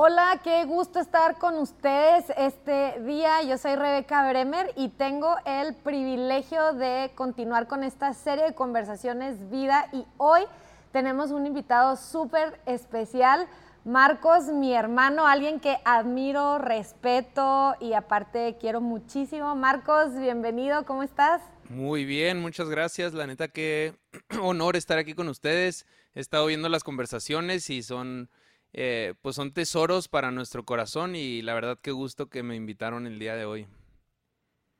Hola, qué gusto estar con ustedes este día. Yo soy Rebeca Bremer y tengo el privilegio de continuar con esta serie de conversaciones vida y hoy tenemos un invitado súper especial. Marcos, mi hermano, alguien que admiro, respeto y aparte quiero muchísimo. Marcos, bienvenido, ¿cómo estás? Muy bien, muchas gracias. La neta que honor estar aquí con ustedes. He estado viendo las conversaciones y son eh, pues son tesoros para nuestro corazón y la verdad qué gusto que me invitaron el día de hoy.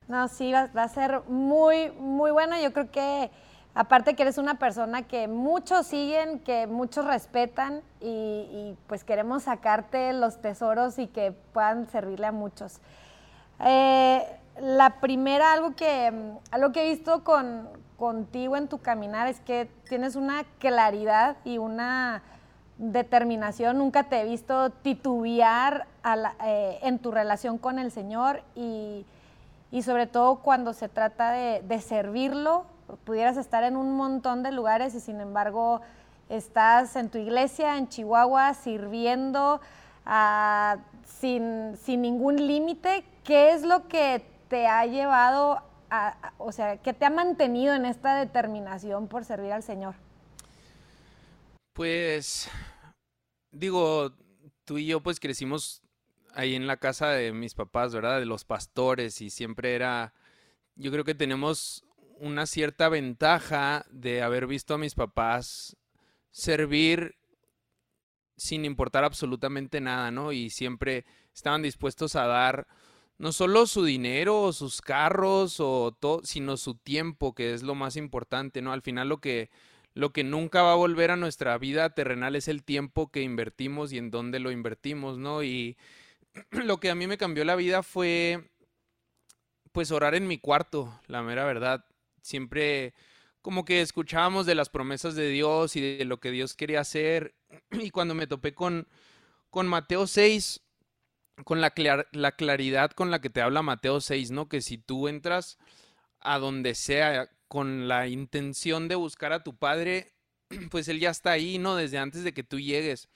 No, sí, va, a ser muy, muy bueno. Yo creo que aparte que eres una persona que muchos siguen, que muchos respetan y, pues queremos sacarte los tesoros y que puedan servirle a muchos. Eh, la primera, algo que, algo que he visto con, contigo en tu caminar es que tienes una claridad y una determinación, nunca te he visto titubear eh, en tu relación con el Señor y, sobre todo cuando se trata de, servirlo, pudieras estar en un montón de lugares y sin embargo estás en tu iglesia, en Chihuahua, sirviendo ah, sin, ningún límite. ¿Qué es lo que te ha llevado, a, o sea, que te ha mantenido en esta determinación por servir al Señor? Pues, digo, tú y yo pues crecimos ahí en la casa de mis papás, ¿verdad? De los pastores y siempre era, yo creo que tenemos una cierta ventaja de haber visto a mis papás servir sin importar absolutamente nada, ¿no? Y siempre estaban dispuestos a dar no solo su dinero o sus carros o todo, sino su tiempo, que es lo más importante, ¿no? Al final lo que lo que nunca va a volver a nuestra vida terrenal es el tiempo que invertimos y en dónde lo invertimos, ¿no? Y lo que a mí me cambió la vida fue, pues, orar en mi cuarto, la mera verdad. Siempre como que escuchábamos de las promesas de Dios y de lo que Dios quería hacer. Y cuando me topé con, con Mateo 6, con la, la claridad con la que te habla Mateo 6, ¿no? Que si tú entras a donde sea con la intención de buscar a tu padre, pues él ya está ahí, ¿no? Desde antes de que tú llegues.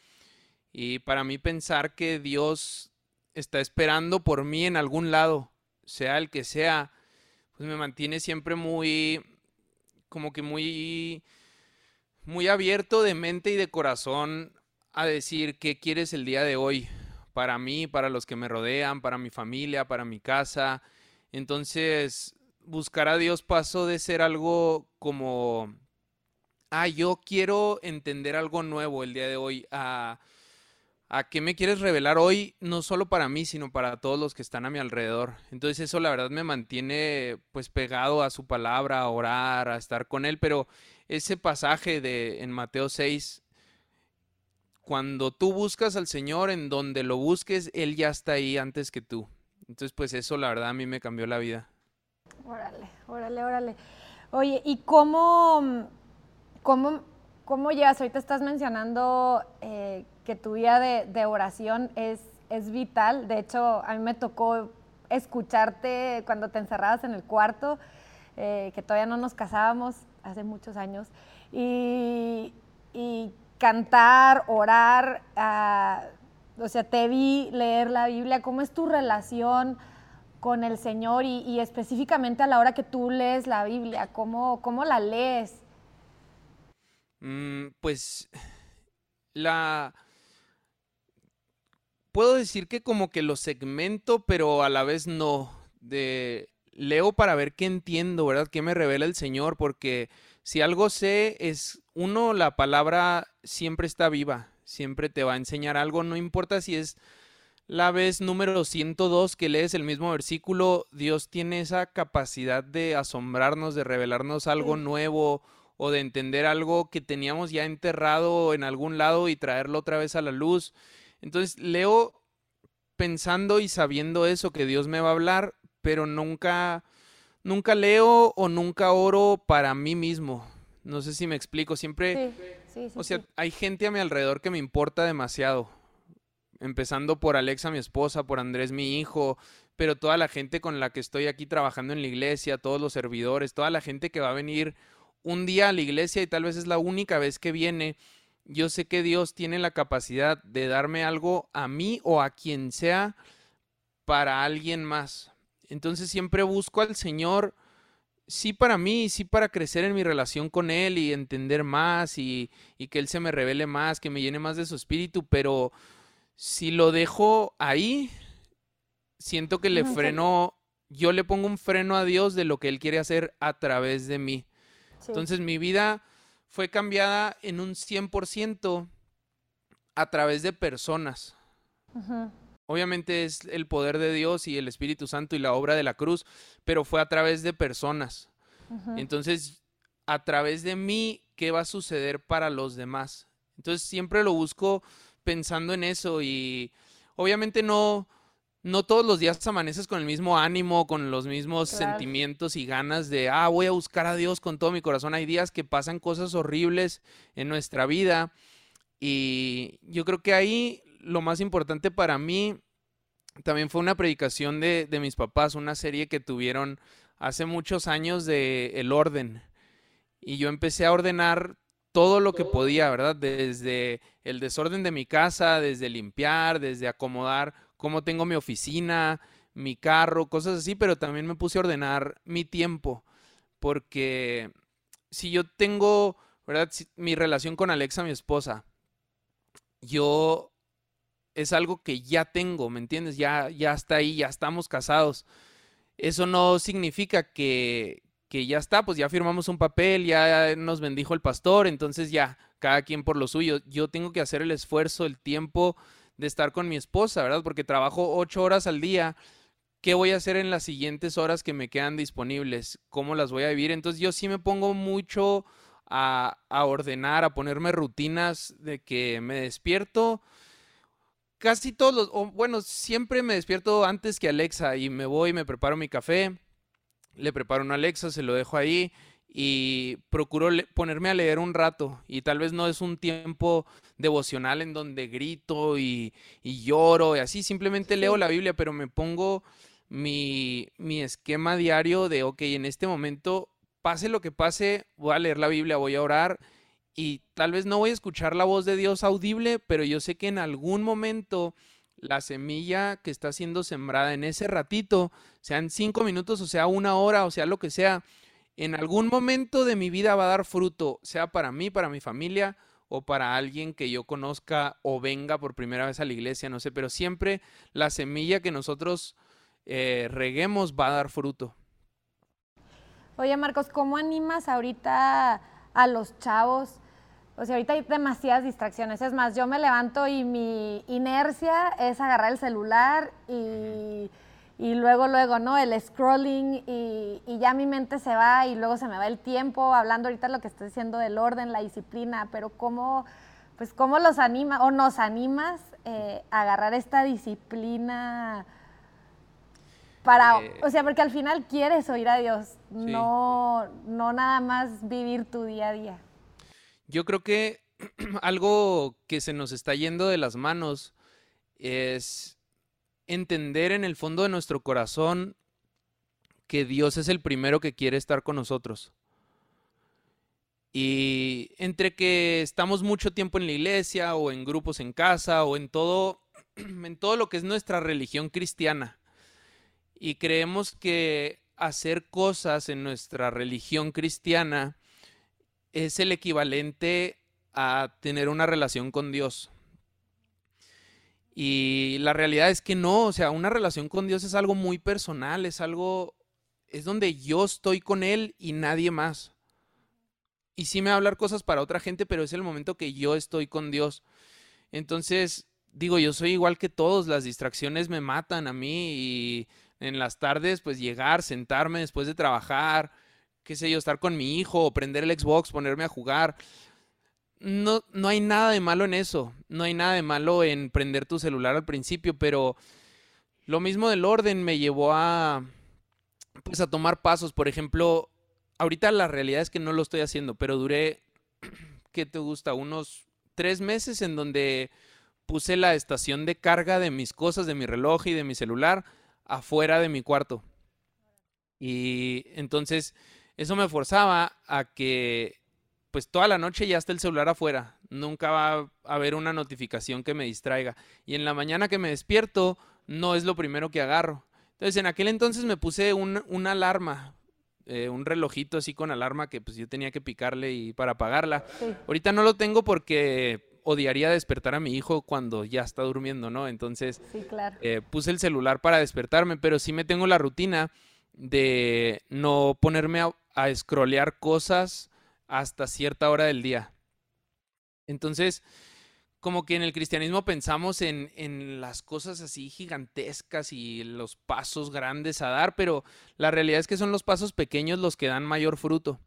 Y para mí pensar que Dios está esperando por mí en algún lado, sea el que sea, pues me mantiene siempre muy, como que muy, muy abierto de mente y de corazón a decir qué quieres el día de hoy, para mí, para los que me rodean, para mi familia, para mi casa. Entonces, buscar a Dios pasó de ser algo como, ah, yo quiero entender algo nuevo el día de hoy, a, a qué me quieres revelar hoy, no solo para mí, sino para todos los que están a mi alrededor. Entonces eso la verdad me mantiene pues pegado a su palabra, a orar, a estar con él, pero ese pasaje de en Mateo 6 cuando tú buscas al Señor en donde lo busques, él ya está ahí antes que tú. Entonces, pues eso la verdad a mí me cambió la vida. Órale, órale, órale. Oye, ¿y cómo, cómo, cómo llegas? Ahorita estás mencionando eh, que tu vida de, oración es, es vital. De hecho, a mí me tocó escucharte cuando te encerrabas en el cuarto, eh, que todavía no nos casábamos hace muchos años, y, cantar, orar, ah, o sea, te vi leer la Biblia. ¿Cómo es tu relación? Con el Señor y, específicamente a la hora que tú lees la Biblia? ¿Cómo, cómo la lees? Mm, pues la... Puedo decir que como que lo segmento, pero a la vez no. Leo para ver qué entiendo, ¿verdad? ¿Qué me revela el Señor? Porque si algo sé es, uno, la palabra siempre está viva, siempre te va a enseñar algo, no importa si es la vez número 102 que lees el mismo versículo, Dios tiene esa capacidad de asombrarnos, de revelarnos algo nuevo o de entender algo que teníamos ya enterrado en algún lado y traerlo otra vez a la luz. Entonces leo pensando y sabiendo eso, que Dios me va a hablar, pero nunca, nunca leo o nunca oro para mí mismo. No sé si me explico, siempre, o sea, hay gente a mi alrededor que me importa demasiado empezando por Alexa, mi esposa, por Andrés, mi hijo, pero toda la gente con la que estoy aquí trabajando en la iglesia, todos los servidores, toda la gente que va a venir un día a la iglesia y tal vez es la única vez que viene, yo sé que Dios tiene la capacidad de darme algo a mí o a quien sea para alguien más. Entonces siempre busco al Señor, sí para mí, sí para crecer en mi relación con Él y entender más y, y que Él se me revele más, que me llene más de su espíritu, pero si lo dejo ahí, siento que le freno, yo le pongo un freno a Dios de lo que Él quiere hacer a través de mí. Entonces mi vida fue cambiada en un 100% a través de personas. Obviamente es el poder de Dios y el Espíritu Santo y la obra de la cruz, pero fue a través de personas. Entonces, a través de mí, ¿qué va a suceder para los demás? Entonces, siempre lo busco pensando en eso y obviamente no, no todos los días amaneces con el mismo ánimo, con los mismos sentimientos y ganas de, ah, voy a buscar a Dios con todo mi corazón. Hay días que pasan cosas horribles en nuestra vida y yo creo que ahí lo más importante para mí también fue una predicación de, de mis papás, una serie que tuvieron hace muchos años de El Orden. Y yo empecé a ordenar todo lo que podía, ¿verdad? Desde el desorden de mi casa, desde limpiar, desde acomodar cómo tengo mi oficina, mi carro, cosas así, pero también me puse a ordenar mi tiempo, porque si yo tengo, ¿verdad? mi relación con Alexa, mi esposa, yo es algo que ya tengo, ¿me entiendes? Ya, ya está ahí, ya estamos casados. Eso no significa que, que ya está, pues ya firmamos un papel, ya nos bendijo el pastor, entonces ya, cada quien por lo suyo. Yo tengo que hacer el esfuerzo, el tiempo de estar con mi esposa, ¿verdad? Porque trabajo ocho horas al día. ¿Qué voy a hacer en las siguientes horas que me quedan disponibles? ¿Cómo las voy a vivir? Entonces yo sí me pongo mucho a, a ordenar, a ponerme rutinas de que me despierto casi todos los, bueno, siempre me despierto antes que Alexa y me voy, me preparo mi café, le preparo un Alexa, se lo dejo ahí y procuro ponerme a leer un rato. Y tal vez no es un tiempo devocional en donde grito y, lloro y así, simplemente leo la Biblia, pero me pongo mi, mi esquema diario de, ok, en este momento, pase lo que pase, voy a leer la Biblia, voy a orar y tal vez no voy a escuchar la voz de Dios audible, pero yo sé que en algún momento la semilla que está siendo sembrada en ese ratito, sean cinco minutos o sea una hora o sea lo que sea, en algún momento de mi vida va a dar fruto, sea para mí, para mi familia o para alguien que yo conozca o venga por primera vez a la iglesia, no sé, pero siempre la semilla que nosotros eh, reguemos va a dar fruto. Oye Marcos, ¿cómo animas ahorita a los chavos o sea, ahorita hay demasiadas distracciones. Es más, yo me levanto y mi inercia es agarrar el celular y, luego, luego, ¿no? El scrolling y, ya mi mente se va y luego se me va el tiempo hablando ahorita lo que estoy diciendo del orden, la disciplina, pero cómo, pues cómo los anima o nos animas eh, a agarrar esta disciplina para, eh, o sea, porque al final quieres oír a Dios, no, no nada más vivir tu día a día. Yo creo que algo que se nos está yendo de las manos es entender en el fondo de nuestro corazón que Dios es el primero que quiere estar con nosotros. Y entre que estamos mucho tiempo en la iglesia o en grupos en casa o en todo en todo lo que es nuestra religión cristiana y creemos que hacer cosas en nuestra religión cristiana es el equivalente a tener una relación con Dios. Y la realidad es que no, o sea, una relación con Dios es algo muy personal, es algo, es donde yo estoy con Él y nadie más. Y sí me va a hablar cosas para otra gente, pero es el momento que yo estoy con Dios. Entonces, digo, yo soy igual que todos, las distracciones me matan a mí y en las tardes, pues llegar, sentarme después de trabajar, qué sé yo, estar con mi hijo, o prender el Xbox, ponerme a jugar. No, no hay nada de malo en eso. No hay nada de malo en prender tu celular al principio, pero lo mismo del orden me llevó a pues a tomar pasos. Por ejemplo, ahorita la realidad es que no lo estoy haciendo, pero duré, ¿qué te gusta? Unos tres meses en donde puse la estación de carga de mis cosas, de mi reloj y de mi celular afuera de mi cuarto. Y entonces eso me forzaba a que pues toda la noche ya está el celular afuera. nunca va a haber una notificación que me distraiga. Y en la mañana que me despierto, no es lo primero que agarro. Entonces, en aquel entonces me puse una alarma, eh, un relojito así con alarma que pues yo tenía que picarle y para apagarla. Ahorita no lo tengo porque odiaría despertar a mi hijo cuando ya está durmiendo, ¿no? Entonces, eh, puse el celular para despertarme, pero sí me tengo la rutina de no ponerme a, a scrollear cosas hasta cierta hora del día. Entonces, como que en el cristianismo pensamos en, en, las cosas así gigantescas y los pasos grandes a dar, pero la realidad es que son los pasos pequeños los que dan mayor fruto.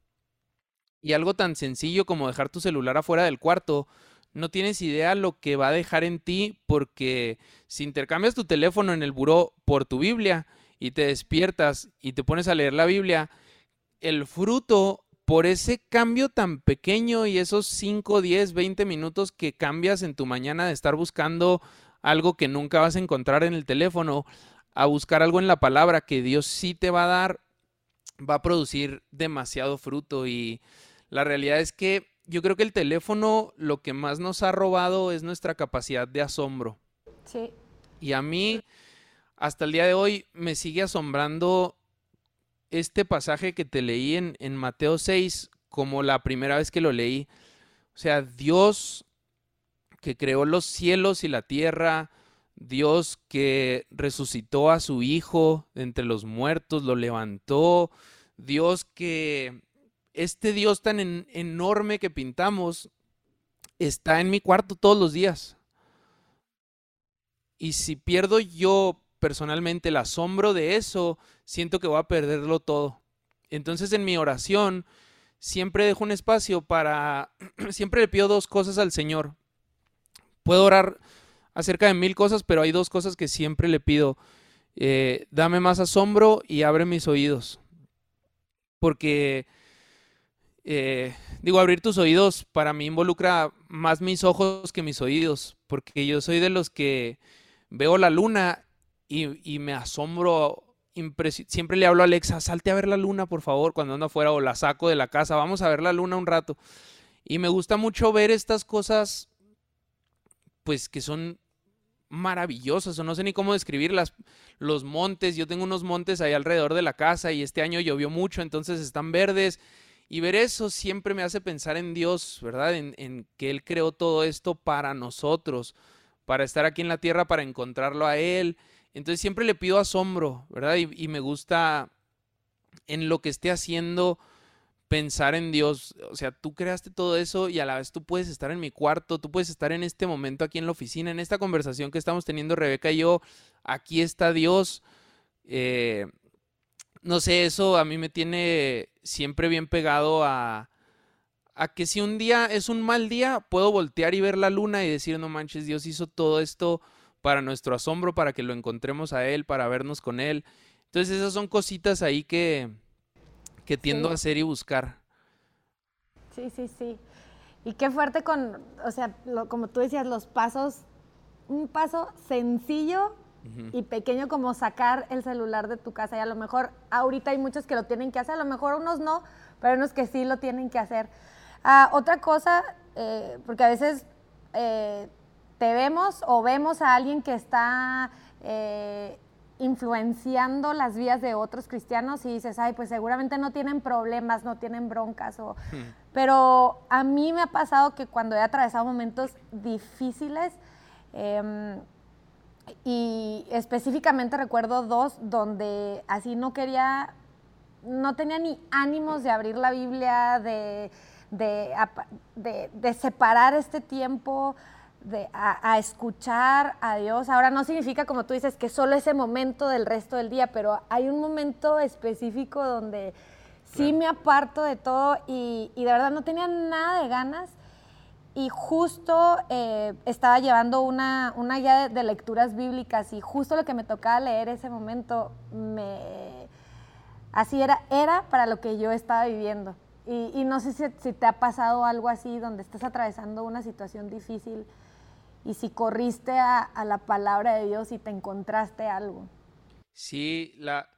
Y algo tan sencillo como dejar tu celular afuera del cuarto, no tienes idea lo que va a dejar en ti porque si intercambias tu teléfono en el buró por tu Biblia y te despiertas y te pones a leer la Biblia, el fruto por ese cambio tan pequeño y esos 5, 10, 20 minutos que cambias en tu mañana de estar buscando algo que nunca vas a encontrar en el teléfono, a buscar algo en la palabra que Dios sí te va a dar, va a producir demasiado fruto. Y la realidad es que yo creo que el teléfono lo que más nos ha robado es nuestra capacidad de asombro. Sí. Y a mí, hasta el día de hoy, me sigue asombrando este pasaje que te leí en, en Mateo 6 como la primera vez que lo leí. O sea, Dios que creó los cielos y la tierra, Dios que resucitó a su Hijo entre los muertos, lo levantó, Dios que este Dios tan enorme que pintamos está en mi cuarto todos los días. Y si pierdo yo personalmente el asombro de eso, siento que voy a perderlo todo. Entonces en mi oración siempre dejo un espacio para, siempre le pido dos cosas al Señor. Puedo orar acerca de mil cosas, pero hay dos cosas que siempre le pido. Eh, dame más asombro y abre mis oídos. Porque, eh, digo, abrir tus oídos para mí involucra más mis ojos que mis oídos, porque yo soy de los que veo la luna y, me asombro. Siempre le hablo a Alexa, salte a ver la luna, por favor, cuando ando afuera o la saco de la casa, vamos a ver la luna un rato. Y me gusta mucho ver estas cosas, pues que son maravillosas, o no sé ni cómo describirlas. Los montes, yo tengo unos montes ahí alrededor de la casa y este año llovió mucho, entonces están verdes. Y ver eso siempre me hace pensar en Dios, ¿verdad? En, en, que Él creó todo esto para nosotros, para estar aquí en la tierra, para encontrarlo a Él entonces siempre le pido asombro, ¿verdad? Y, me gusta en lo que esté haciendo pensar en Dios. O sea, tú creaste todo eso y a la vez tú puedes estar en mi cuarto, tú puedes estar en este momento aquí en la oficina, en esta conversación que estamos teniendo Rebeca y yo. Aquí está Dios. Eh, no sé, eso a mí me tiene siempre bien pegado a, a que si un día es un mal día, puedo voltear y ver la luna y decir, no manches, Dios hizo todo esto para nuestro asombro, para que lo encontremos a Él, para vernos con Él. Entonces esas son cositas ahí que, que tiendo a hacer y buscar. Sí, sí, sí. Y qué fuerte con, o sea, como tú decías, los pasos, un paso sencillo y pequeño como sacar el celular de tu casa. Y a lo mejor ahorita hay muchos que lo tienen que hacer, a lo mejor unos no, pero hay unos que sí lo tienen que hacer. Ah, otra cosa, eh, porque a veces eh, te vemos o vemos a alguien que está eh, influenciando las vías de otros cristianos y dices, ay, pues seguramente no tienen problemas, no tienen broncas. O... Hmm. Pero a mí me ha pasado que cuando he atravesado momentos difíciles, em, y específicamente recuerdo dos donde así no quería, no tenía ni ánimos de abrir la Biblia, de, de, de separar este tiempo a, escuchar a Dios. Ahora no significa, como tú dices, que solo ese momento del resto del día, pero hay un momento específico donde sí me aparto de todo y, de verdad no tenía nada de ganas. Y justo eh, estaba llevando una, una guía de, lecturas bíblicas y justo lo que me tocaba leer ese momento, me, así era, era para lo que yo estaba viviendo. Y, no sé si, si, te ha pasado algo así, donde estás atravesando una situación difícil y si corriste a, la palabra de Dios y te encontraste algo. Sí, la,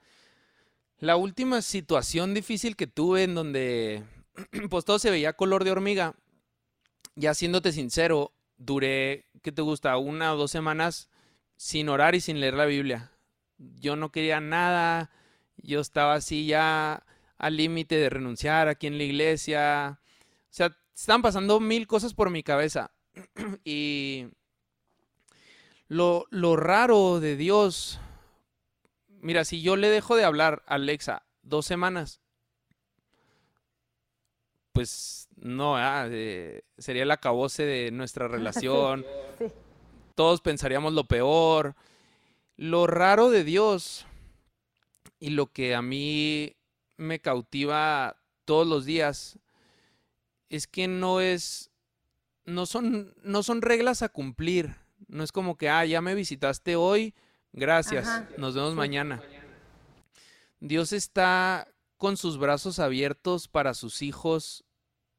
última situación difícil que tuve en donde pues todo se veía color de hormiga, ya siéndote sincero, duré, ¿qué te gusta? Una o dos semanas sin orar y sin leer la Biblia. Yo no quería nada, yo estaba así ya al límite de renunciar aquí en la iglesia. O sea, estaban pasando mil cosas por mi cabeza. y lo, lo raro de Dios, mira, si yo le dejo de hablar a Alexa dos semanas, pues no, ah, sería el acabose de nuestra relación. Todos pensaríamos lo peor. Lo raro de Dios y lo que a mí me cautiva todos los días es que no es no son no son reglas a cumplir. No es como que ah, ya me visitaste hoy, gracias, nos vemos mañana. Dios está con sus brazos abiertos para sus hijos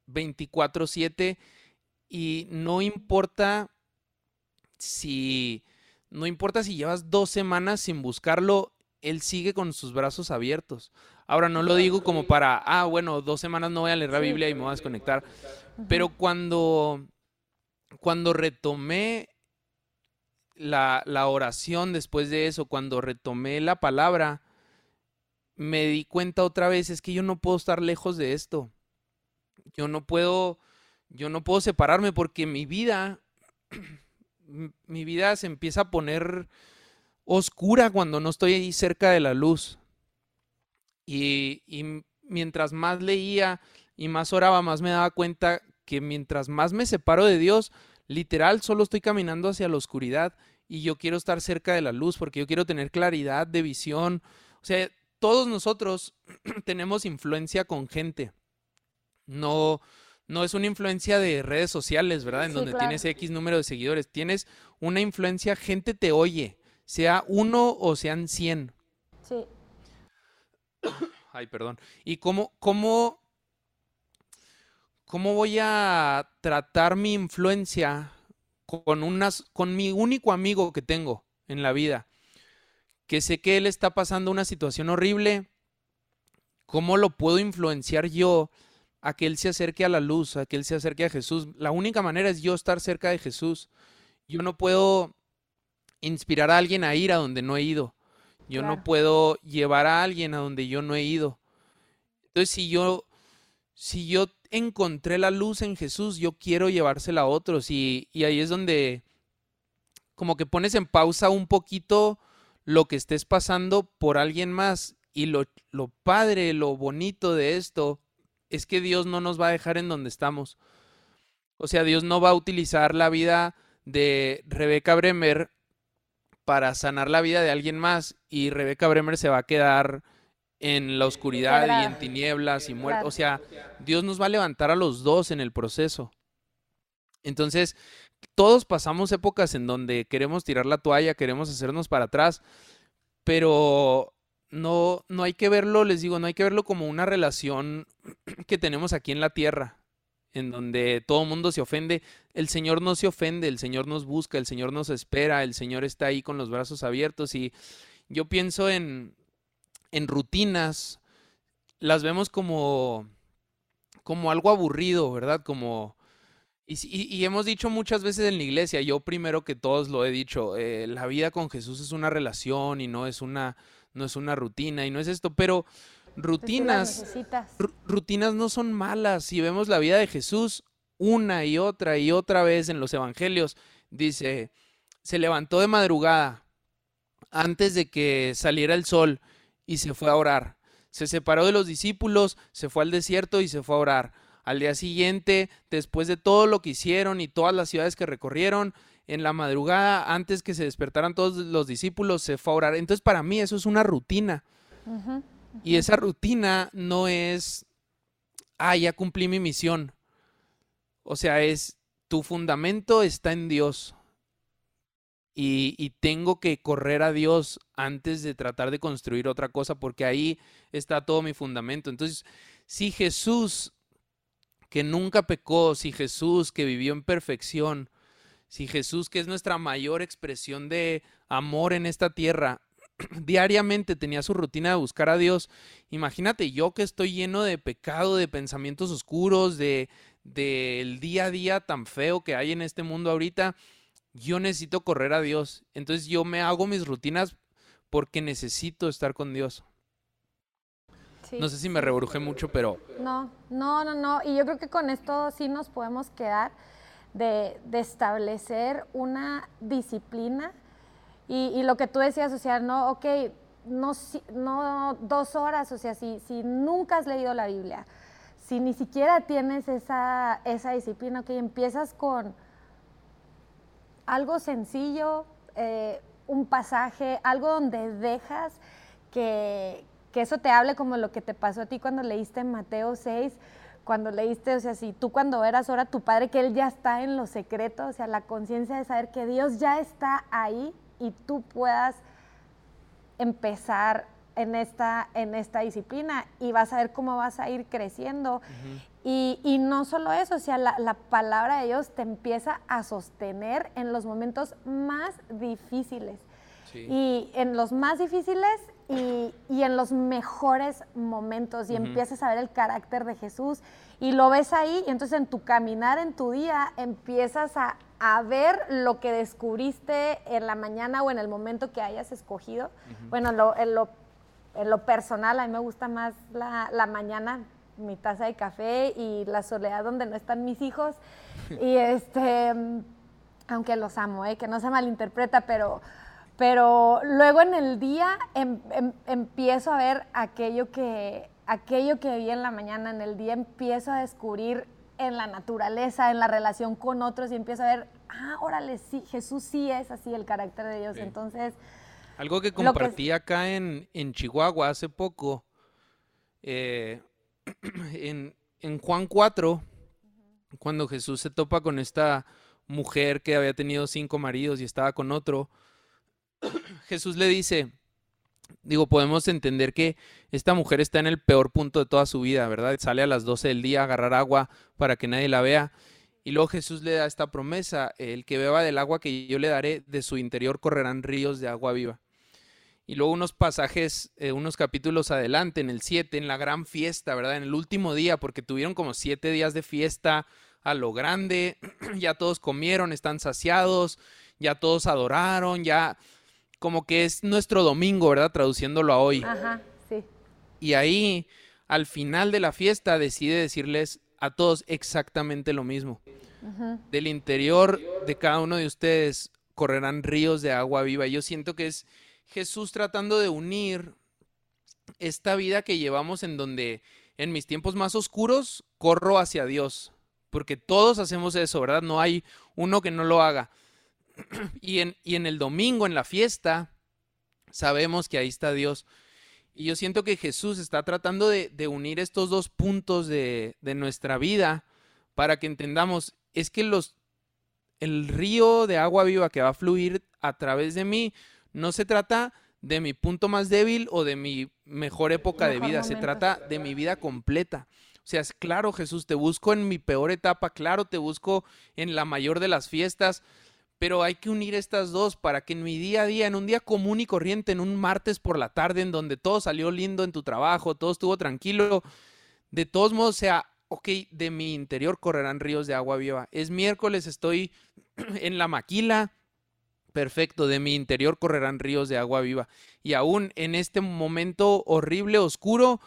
24/7 y no importa si no importa si llevas dos semanas sin buscarlo, él sigue con sus brazos abiertos. Ahora no lo digo como para, ah, bueno, dos semanas no voy a leer la Biblia y me voy a desconectar. Pero cuando, cuando retomé la, la oración después de eso, cuando retomé la palabra, me di cuenta otra vez, es que yo no puedo estar lejos de esto. Yo no puedo, yo no puedo separarme porque mi vida mi vida se empieza a poner oscura cuando no estoy ahí cerca de la luz. Y, mientras más leía y más oraba, más me daba cuenta que mientras más me separo de Dios, literal, solo estoy caminando hacia la oscuridad y yo quiero estar cerca de la luz porque yo quiero tener claridad de visión. O sea, todos nosotros tenemos influencia con gente. No, no es una influencia de redes sociales, ¿verdad? En donde tienes X número de seguidores. Tienes una influencia, gente te oye, sea uno o sean cien. Sí. Ay, perdón. ¿Y cómo, cómo, cómo voy a tratar mi influencia con, unas, con mi único amigo que tengo en la vida? Que sé que él está pasando una situación horrible. ¿Cómo lo puedo influenciar yo? a que Él se acerque a la luz, a que Él se acerque a Jesús. La única manera es yo estar cerca de Jesús. Yo no puedo inspirar a alguien a ir a donde no he ido. Yo no puedo llevar a alguien a donde yo no he ido. Entonces, si yo, si yo encontré la luz en Jesús, yo quiero llevársela a otros. Y, y ahí es donde como que pones en pausa un poquito lo que estés pasando por alguien más. Y lo, lo padre, lo bonito de esto es que Dios no nos va a dejar en donde estamos. O sea, Dios no va a utilizar la vida de Rebeca Bremer para sanar la vida de alguien más y Rebeca Bremer se va a quedar en la oscuridad y en tinieblas y muerte. O sea, Dios nos va a levantar a los dos en el proceso. Entonces, todos pasamos épocas en donde queremos tirar la toalla, queremos hacernos para atrás, pero no, no hay que verlo, les digo, no hay que verlo como una relación que tenemos aquí en la tierra, en donde todo el mundo se ofende. El Señor no se ofende, el Señor nos busca, el Señor nos espera, el Señor está ahí con los brazos abiertos. Y yo pienso en, en rutinas, las vemos como, como algo aburrido, ¿verdad? Como... Y, hemos dicho muchas veces en la iglesia, yo primero que todos lo he dicho, eh, la vida con Jesús es una relación y no es una, no es una rutina y no es esto, pero rutinas, rutinas no son malas. Si vemos la vida de Jesús una y otra y otra vez en los evangelios, dice, se levantó de madrugada antes de que saliera el sol y se fue a orar. Se separó de los discípulos, se fue al desierto y se fue a orar. Al día siguiente, después de todo lo que hicieron y todas las ciudades que recorrieron, en la madrugada, antes que se despertaran todos los discípulos, se fue a orar. Entonces, para mí eso es una rutina. Y esa rutina no es, ah, ya cumplí mi misión. O sea, es, tu fundamento está en Dios. Y, tengo que correr a Dios antes de tratar de construir otra cosa, porque ahí está todo mi fundamento. Entonces, si Jesús, que nunca pecó, si Jesús, que vivió en perfección, si Jesús, que es nuestra mayor expresión de amor en esta tierra, diariamente tenía su rutina de buscar a Dios, imagínate yo que estoy lleno de pecado, de pensamientos oscuros, de, del día a día tan feo que hay en este mundo ahorita, yo necesito correr a Dios. Entonces yo me hago mis rutinas porque necesito estar con Dios. no sé si me rebrujé mucho, pero... No, no, no, no. Y yo creo que con esto sí nos podemos quedar de, establecer una disciplina. Y, lo que tú decías, o sea, no, ok, no, no dos horas, o sea, si, si nunca has leído la Biblia, si ni siquiera tienes esa, esa disciplina, ok, empiezas con algo sencillo, eh, un pasaje, algo donde dejas que, que, eso te hable como lo que te pasó a ti cuando leíste Mateo 6, cuando leíste, o sea, si tú cuando eras ahora tu padre, que él ya está en los secretos, o sea, la conciencia de saber que Dios ya está ahí y tú puedas empezar en esta, en esta disciplina y vas a ver cómo vas a ir creciendo. y, no solo eso, o sea, la, palabra de Dios te empieza a sostener en los momentos más difíciles. Y en los más difíciles y, en los mejores momentos. Y empiezas a ver el carácter de Jesús y lo ves ahí. Y entonces en tu caminar, en tu día, empiezas a, ver lo que descubriste en la mañana o en el momento que hayas escogido. Bueno, lo, en lo en lo personal, a mí me gusta más la, mañana, mi taza de café y la soledad donde no están mis hijos. Y este, aunque los amo, ¿eh? que no se malinterpreta, pero, pero luego en el día em, em, empiezo a ver aquello que, aquello que vi en la mañana, en el día empiezo a descubrir en la naturaleza, en la relación con otros y empiezo a ver, ah, órale, sí, Jesús sí es así el carácter de Dios. Entonces, algo que compartí acá en, Chihuahua hace poco, eh, en, Juan 4, cuando Jesús se topa con esta mujer que había tenido cinco maridos y estaba con otro, Jesús le dice, digo, podemos entender que esta mujer está en el peor punto de toda su vida, ¿verdad? Sale a las 12 del día a agarrar agua para que nadie la vea. Y luego Jesús le da esta promesa, el que beba del agua que yo le daré, de su interior correrán ríos de agua viva. Y luego unos pasajes, eh, unos capítulos adelante, en el 7, en la gran fiesta, ¿verdad? En el último día, porque tuvieron como siete días de fiesta a lo grande, ya todos comieron, están saciados, ya todos adoraron, ya como que es nuestro domingo, ¿verdad? Traduciéndolo a hoy. Ajá, sí. Y ahí, al final de la fiesta, decide decirles a todos exactamente lo mismo. Del interior de cada uno de ustedes correrán ríos de agua viva. Yo siento que es Jesús tratando de unir esta vida que llevamos en donde en mis tiempos más oscuros corro hacia Dios, porque todos hacemos eso, ¿verdad? No hay uno que no lo haga. Y en, y en el domingo, en la fiesta, sabemos que ahí está Dios. Y yo siento que Jesús está tratando de, unir estos dos puntos de, de, nuestra vida para que entendamos, es que los, el río de agua viva que va a fluir a través de mí no se trata de mi punto más débil o de mi mejor época de vida, se trata de mi vida completa. O sea, es claro, Jesús, te busco en mi peor etapa, claro, te busco en la mayor de las fiestas, pero hay que unir estas dos para que en mi día a día, en un día común y corriente, en un martes por la tarde, en donde todo salió lindo en tu trabajo, todo estuvo tranquilo, de todos modos sea, ok, de mi interior correrán ríos de agua viva. Es miércoles, estoy en la maquila, perfecto, de mi interior correrán ríos de agua viva. Y aún en este momento horrible, oscuro,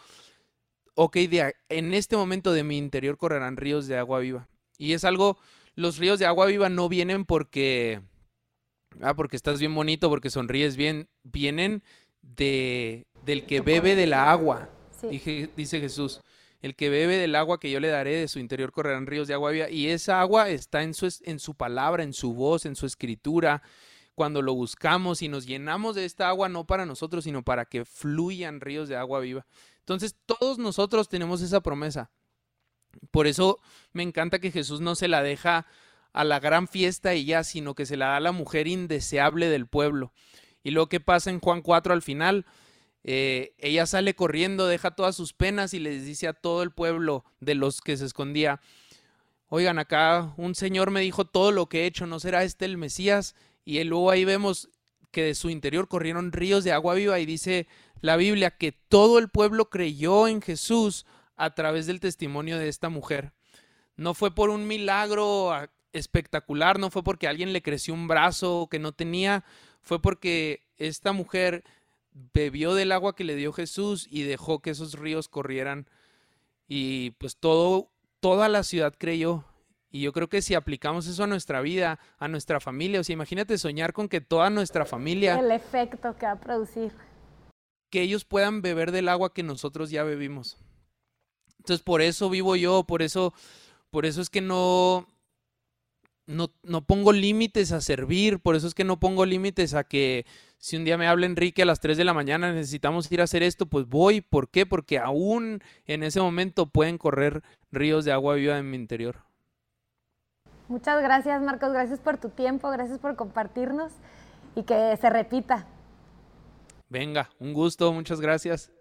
ok, en este momento de mi interior correrán ríos de agua viva. Y es algo, los ríos de agua viva no vienen porque, ah, porque estás bien bonito, porque sonríes bien, vienen de, del que bebe de la agua, dice Jesús. El que bebe del agua que yo le daré, de su interior correrán ríos de agua viva. Y esa agua está en su, en su palabra, en su voz, en su escritura, cuando lo buscamos y nos llenamos de esta agua, no para nosotros, sino para que fluyan ríos de agua viva. Entonces, todos nosotros tenemos esa promesa. Por eso me encanta que Jesús no se la deja a la gran fiesta y ya, sino que se la da a la mujer indeseable del pueblo. Y lo que pasa en Juan 4 al final, eh, ella sale corriendo, deja todas sus penas y les dice a todo el pueblo de los que se escondía, oigan, acá un señor me dijo todo lo que he hecho, ¿no será este el Mesías? Y luego ahí vemos que de su interior corrieron ríos de agua viva y dice la Biblia que todo el pueblo creyó en Jesús a través del testimonio de esta mujer. no fue por un milagro espectacular, no fue porque alguien le creció un brazo que no tenía, fue porque esta mujer bebió del agua que le dio Jesús y dejó que esos ríos corrieran y pues todo toda la ciudad creyó. Y yo creo que si aplicamos eso a nuestra vida, a nuestra familia, o sea, imagínate soñar con que toda nuestra familia... El efecto que va a producir. Que ellos puedan beber del agua que nosotros ya bebimos. Entonces, por eso vivo yo, por eso, por eso es que no, no, no pongo límites a servir, por eso es que no pongo límites a que si un día me habla Enrique a las 3 de la mañana, necesitamos ir a hacer esto, pues voy. ¿Por qué? Porque aún en ese momento pueden correr ríos de agua viva en mi interior. Muchas gracias, Marcos. Gracias por tu tiempo, gracias por compartirnos y que se repita. Venga, un gusto, muchas gracias.